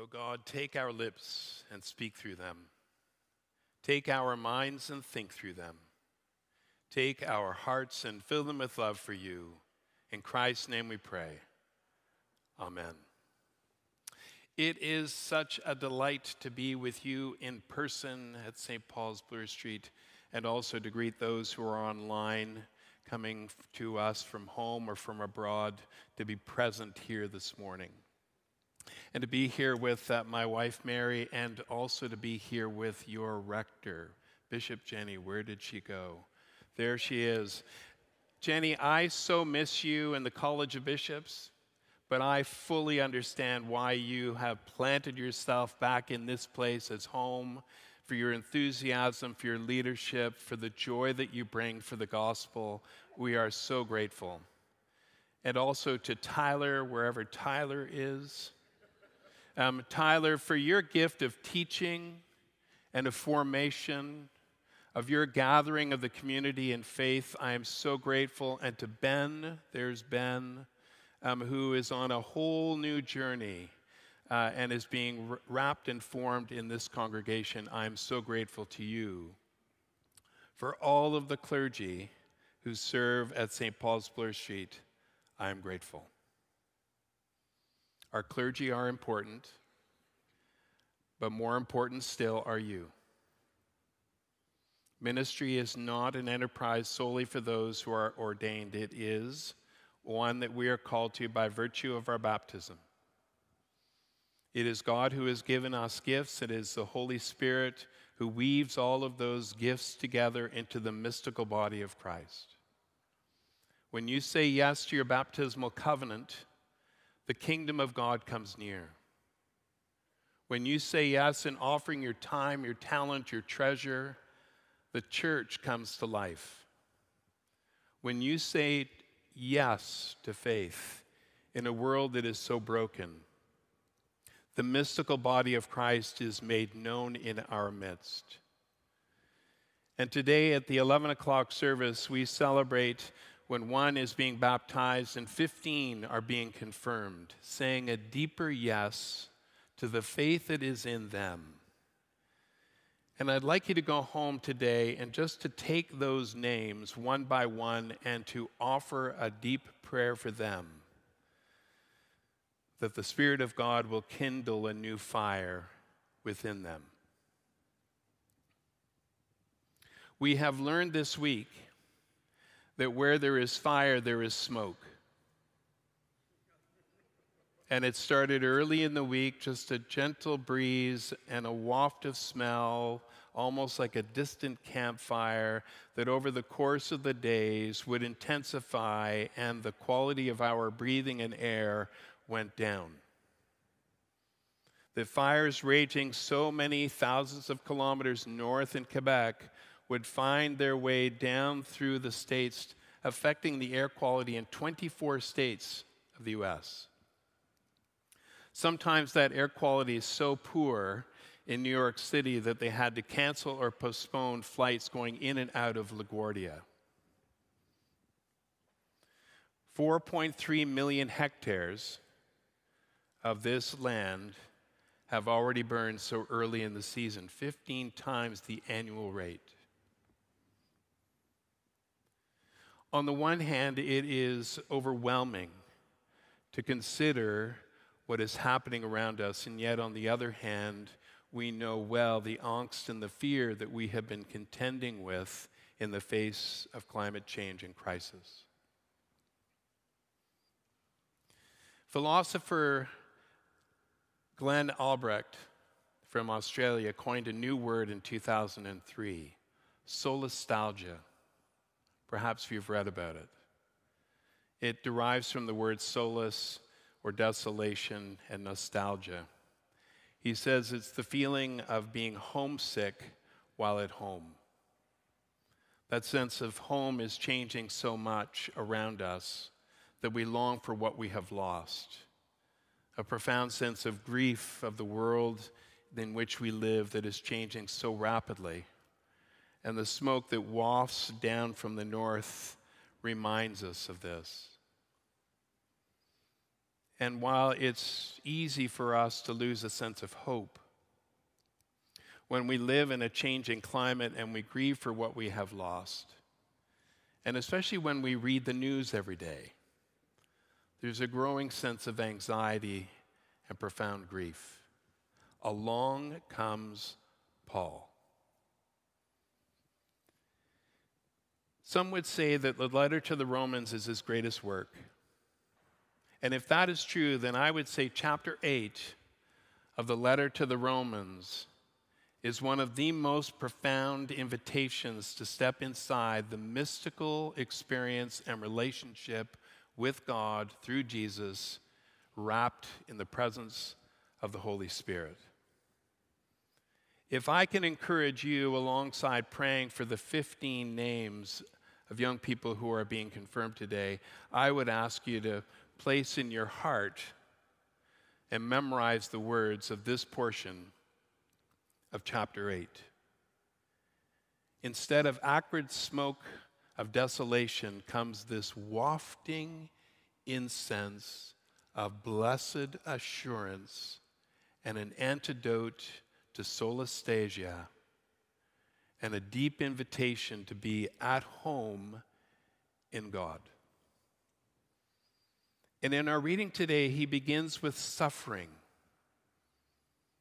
O God, take our lips and speak through them. Take our minds and think through them. Take our hearts and fill them with love for you. In Christ's name we pray. Amen. It is such a delight to be with you in person at St. Paul's Bloor Street and also to greet those who are online coming to us from home or from abroad to be present here this morning. And to be here with uh, my wife Mary and also to be here with your rector, Bishop Jenny. Where did she go? There she is. Jenny, I so miss you in the College of Bishops, but I fully understand why you have planted yourself back in this place as home for your enthusiasm, for your leadership, for the joy that you bring for the gospel. We are so grateful. And also to Tyler, wherever Tyler is. Um, Tyler, for your gift of teaching and of formation, of your gathering of the community in faith, I am so grateful. And to Ben, there's Ben, um, who is on a whole new journey uh, and is being wrapped and formed in this congregation, I'm so grateful to you. For all of the clergy who serve at St. Paul's Bloor Street, I am grateful. Our clergy are important, but more important still are you. Ministry is not an enterprise solely for those who are ordained, it is one that we are called to by virtue of our baptism. It is God who has given us gifts. It is the Holy Spirit who weaves all of those gifts together into the mystical body of Christ. When you say yes to your baptismal covenant, the kingdom of God comes near. When you say yes in offering your time, your talent, your treasure, the church comes to life. When you say yes to faith in a world that is so broken, the mystical body of Christ is made known in our midst. And today at the 11 o'clock service, we celebrate when one is being baptized and 15 are being confirmed, saying a deeper yes to the faith that is in them. And I'd like you to go home today and just to take those names one by one and to offer a deep prayer for them that the Spirit of God will kindle a new fire within them. We have learned this week that where there is fire, there is smoke. And it started early in the week, just a gentle breeze and a waft of smell, almost like a distant campfire, that over the course of the days would intensify, and the quality of our breathing and air went down. The fires raging so many thousands of kilometers north in Quebec would find their way down through the states, affecting the air quality in 24 states of the US. Sometimes that air quality is so poor in New York City that they had to cancel or postpone flights going in and out of LaGuardia. 4.3 million hectares of this land have already burned so early in the season, 15 times the annual rate. On the one hand, it is overwhelming to consider what is happening around us, and yet on the other hand, we know well the angst and the fear that we have been contending with in the face of climate change and crisis. Philosopher Glenn Albrecht from Australia coined a new word in 2003 solastalgia. Perhaps you've read about it. It derives from the word solace or desolation and nostalgia. He says it's the feeling of being homesick while at home. That sense of home is changing so much around us that we long for what we have lost a profound sense of grief of the world in which we live that is changing so rapidly. And the smoke that wafts down from the north reminds us of this. And while it's easy for us to lose a sense of hope, when we live in a changing climate and we grieve for what we have lost, and especially when we read the news every day, there's a growing sense of anxiety and profound grief. Along comes Paul. Some would say that the letter to the Romans is his greatest work. And if that is true, then I would say chapter 8 of the letter to the Romans is one of the most profound invitations to step inside the mystical experience and relationship with God through Jesus, wrapped in the presence of the Holy Spirit. If I can encourage you alongside praying for the 15 names of young people who are being confirmed today, I would ask you to place in your heart and memorize the words of this portion of chapter 8. Instead of acrid smoke of desolation comes this wafting incense of blessed assurance and an antidote to solastalgia and a deep invitation to be at home in God. And in our reading today, he begins with suffering.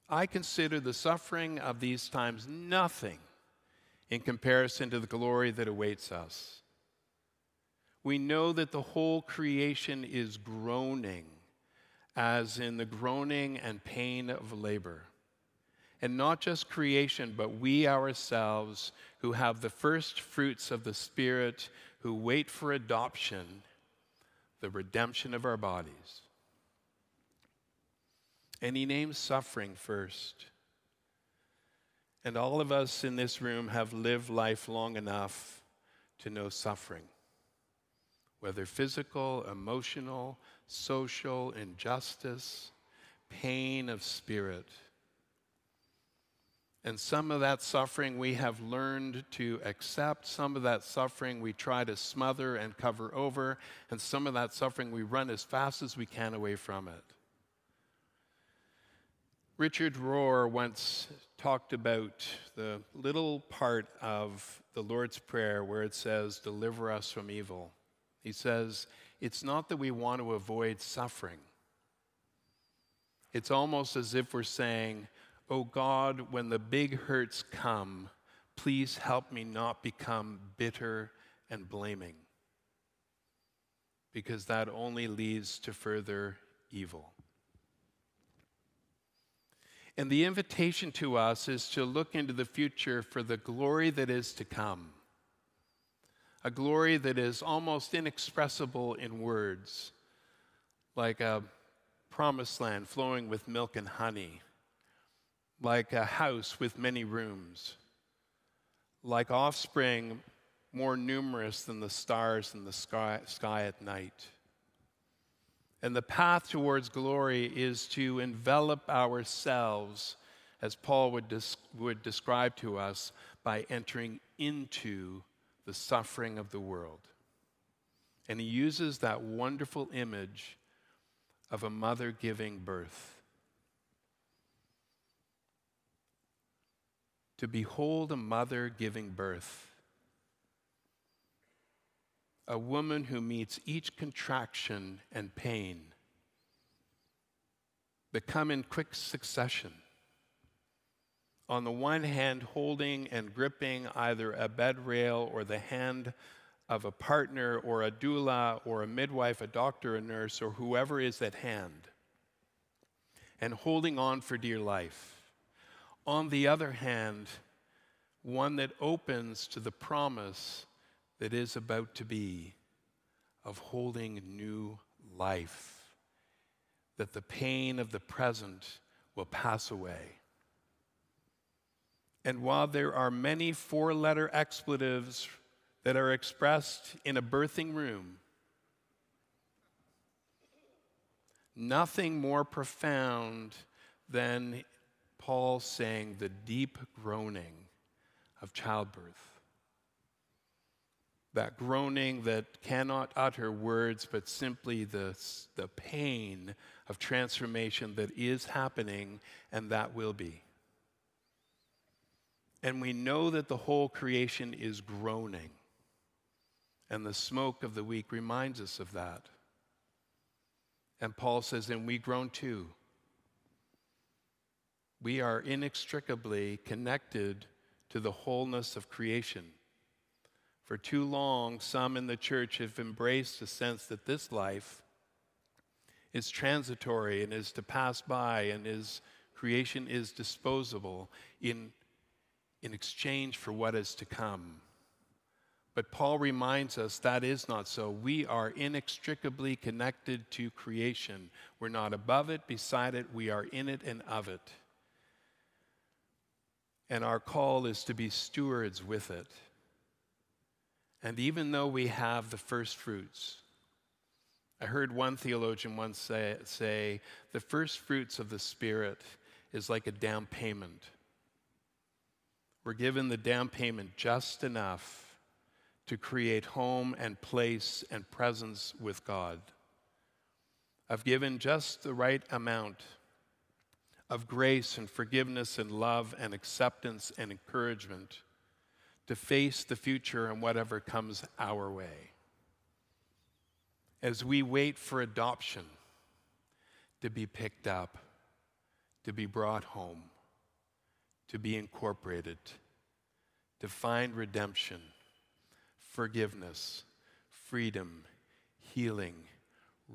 I consider the suffering of these times nothing in comparison to the glory that awaits us. We know that the whole creation is groaning, as in the groaning and pain of labor. And not just creation, but we ourselves who have the first fruits of the Spirit, who wait for adoption the redemption of our bodies. And he names suffering first. And all of us in this room have lived life long enough to know suffering, whether physical, emotional, social, injustice, pain of spirit. And some of that suffering we have learned to accept. Some of that suffering we try to smother and cover over. And some of that suffering we run as fast as we can away from it. Richard Rohr once talked about the little part of the Lord's Prayer where it says, Deliver us from evil. He says, It's not that we want to avoid suffering. It's almost as if we're saying, Oh God, when the big hurts come, please help me not become bitter and blaming, because that only leads to further evil. And the invitation to us is to look into the future for the glory that is to come. A glory that is almost inexpressible in words, like a promised land flowing with milk and honey like a house with many rooms, like offspring more numerous than the stars in the sky, sky at night. And the path towards glory is to envelop ourselves, as Paul would, des- would describe to us, by entering into the suffering of the world. And he uses that wonderful image of a mother giving birth. To behold a mother giving birth, a woman who meets each contraction and pain, but come in quick succession. On the one hand, holding and gripping either a bed rail or the hand of a partner or a doula or a midwife, a doctor, a nurse, or whoever is at hand, and holding on for dear life on the other hand, one that opens to the promise that is about to be of holding new life, that the pain of the present will pass away. And while there are many four letter expletives that are expressed in a birthing room, nothing more profound than Paul saying the deep groaning of childbirth. that groaning that cannot utter words, but simply the, the pain of transformation that is happening and that will be. And we know that the whole creation is groaning. And the smoke of the week reminds us of that. And Paul says, and we groan too. We are inextricably connected to the wholeness of creation. For too long, some in the church have embraced the sense that this life is transitory and is to pass by and is creation is disposable in, in exchange for what is to come. But Paul reminds us that is not so. We are inextricably connected to creation. We're not above it, beside it, we are in it and of it. And our call is to be stewards with it. And even though we have the first fruits, I heard one theologian once say, say the first fruits of the Spirit is like a down payment. We're given the down payment just enough to create home and place and presence with God. I've given just the right amount of grace and forgiveness and love and acceptance and encouragement to face the future and whatever comes our way. As we wait for adoption to be picked up, to be brought home, to be incorporated, to find redemption forgiveness, freedom, healing,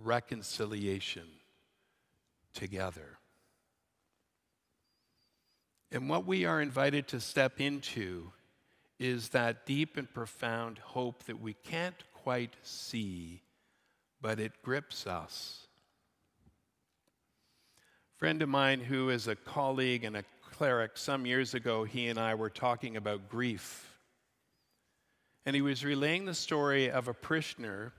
reconciliation together. And what we are invited to step into is that deep and profound hope that we can't quite see, but it grips us. A friend of mine who is a colleague and a cleric, some years ago, he and I were talking about grief and he was relaying the story of a parishioner,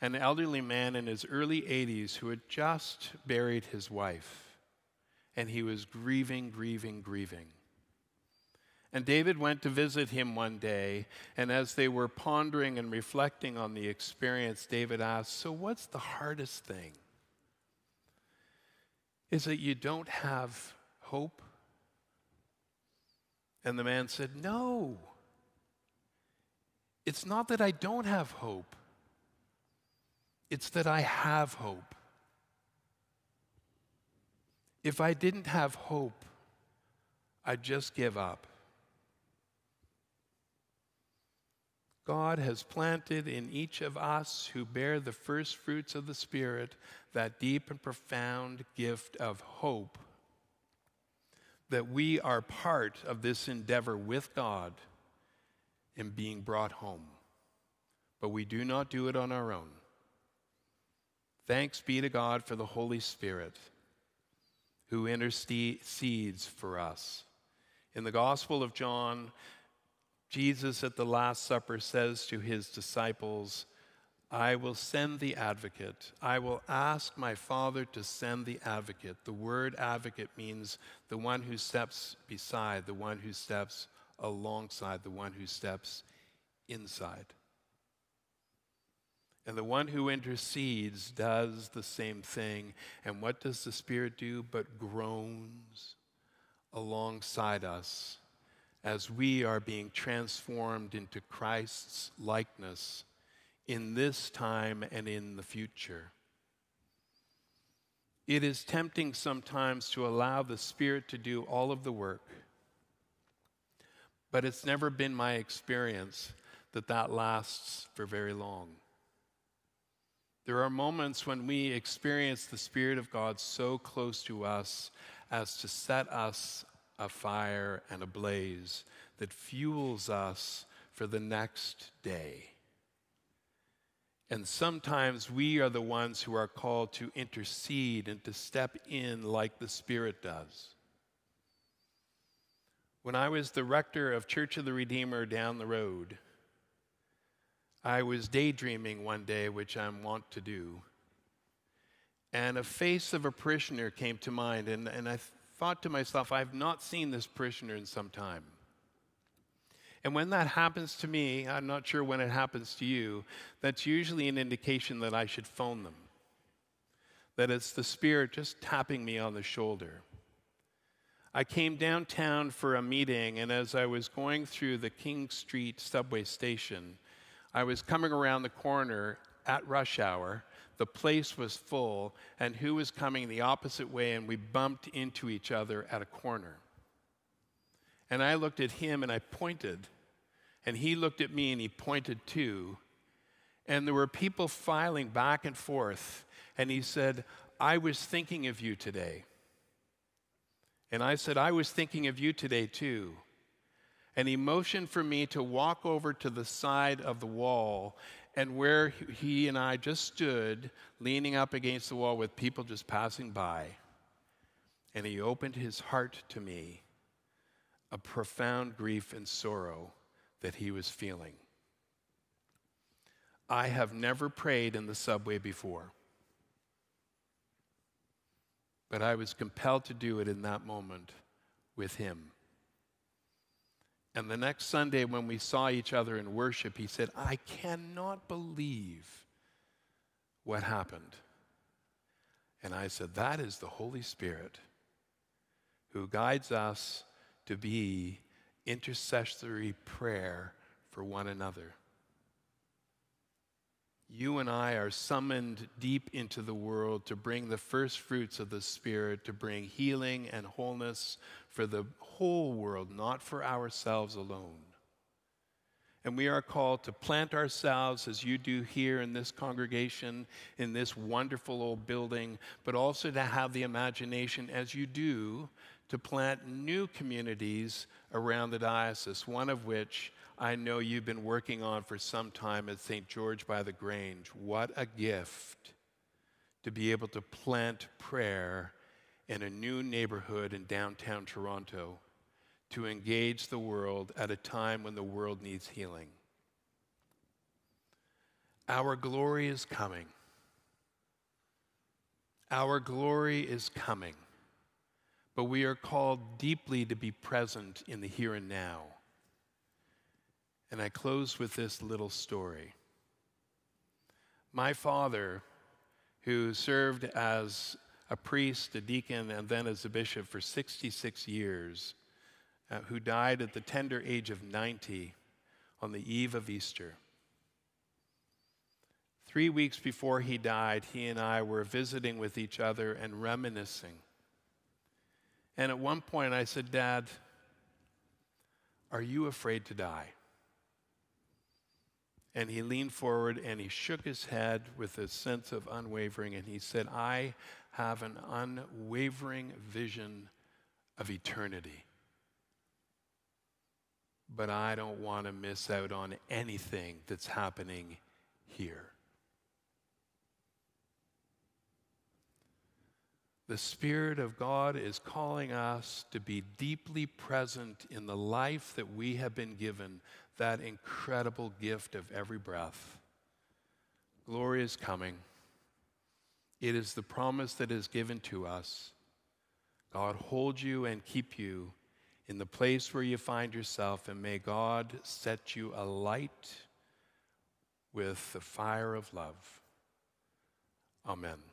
an elderly man in his early 80s who had just buried his wife. And he was grieving, grieving, grieving. And David went to visit him one day, and as they were pondering and reflecting on the experience, David asked, So, what's the hardest thing? Is that you don't have hope? And the man said, No. It's not that I don't have hope, it's that I have hope. If I didn't have hope, I'd just give up. God has planted in each of us who bear the first fruits of the Spirit that deep and profound gift of hope that we are part of this endeavor with God in being brought home. But we do not do it on our own. Thanks be to God for the Holy Spirit who intercedes for us. In the Gospel of John, Jesus at the Last Supper says to his disciples, I will send the advocate. I will ask my Father to send the advocate. The word advocate means the one who steps beside, the one who steps alongside the one who steps inside. And the one who intercedes does the same thing. And what does the Spirit do? But groans alongside us as we are being transformed into Christ's likeness in this time and in the future. It is tempting sometimes to allow the Spirit to do all of the work but it's never been my experience that that lasts for very long. There are moments when we experience the Spirit of God so close to us as to set us afire and ablaze that fuels us for the next day. And sometimes we are the ones who are called to intercede and to step in like the Spirit does. When I was the rector of Church of the Redeemer down the road, I was daydreaming one day, which I'm wont to do. And a face of a parishioner came to mind, and, and I thought to myself, I've not seen this parishioner in some time. And when that happens to me, I'm not sure when it happens to you, that's usually an indication that I should phone them. That it's the Spirit just tapping me on the shoulder. I came downtown for a meeting, and as I was going through the King Street subway station, I was coming around the corner at rush hour. The place was full, and who was coming the opposite way, and we bumped into each other at a corner. And I looked at him and I pointed, and he looked at me and he pointed too. And there were people filing back and forth, and he said, I was thinking of you today. And I said, I was thinking of you today too. And he motioned for me to walk over to the side of the wall and where he and I just stood, leaning up against the wall with people just passing by. And he opened his heart to me, a profound grief and sorrow that he was feeling. I have never prayed in the subway before but I was compelled to do it in that moment with him. And the next Sunday, when we saw each other in worship, he said, I cannot believe what happened. And I said, That is the Holy Spirit who guides us to be intercessory prayer for one another you and I are summoned deep into the world to bring the first fruits of the Spirit, to bring healing and wholeness for the whole world, not for ourselves alone. And we are called to plant ourselves as you do here in this congregation, in this wonderful old building, but also to have the imagination, as you do, to plant new communities around the diocese, one of which I know you've been working on for some time at St. George by the Grange. What a gift to be able to plant prayer in a new neighborhood in downtown Toronto to engage the world at a time when the world needs healing. Our glory is coming. Our glory is coming. But we are called deeply to be present in the here and now. And I close with this little story. My father, who served as a priest, a deacon, and then as a bishop for 66 years, uh, who died at the tender age of 90 on the eve of Easter. Three weeks before he died, he and I were visiting with each other and reminiscing. And at one point I said, Dad, are you afraid to die? And he leaned forward and he shook his head with a sense of unwavering and he said, I have an unwavering vision of eternity. But I don't want to miss out on anything that's happening here. The Spirit of God is calling us to be deeply present in the life that we have been given that incredible gift of every breath. Glory is coming. It is the promise that is given to us. God hold you and keep you in the place where you find yourself, and may God set you alight with the fire of love. Amen.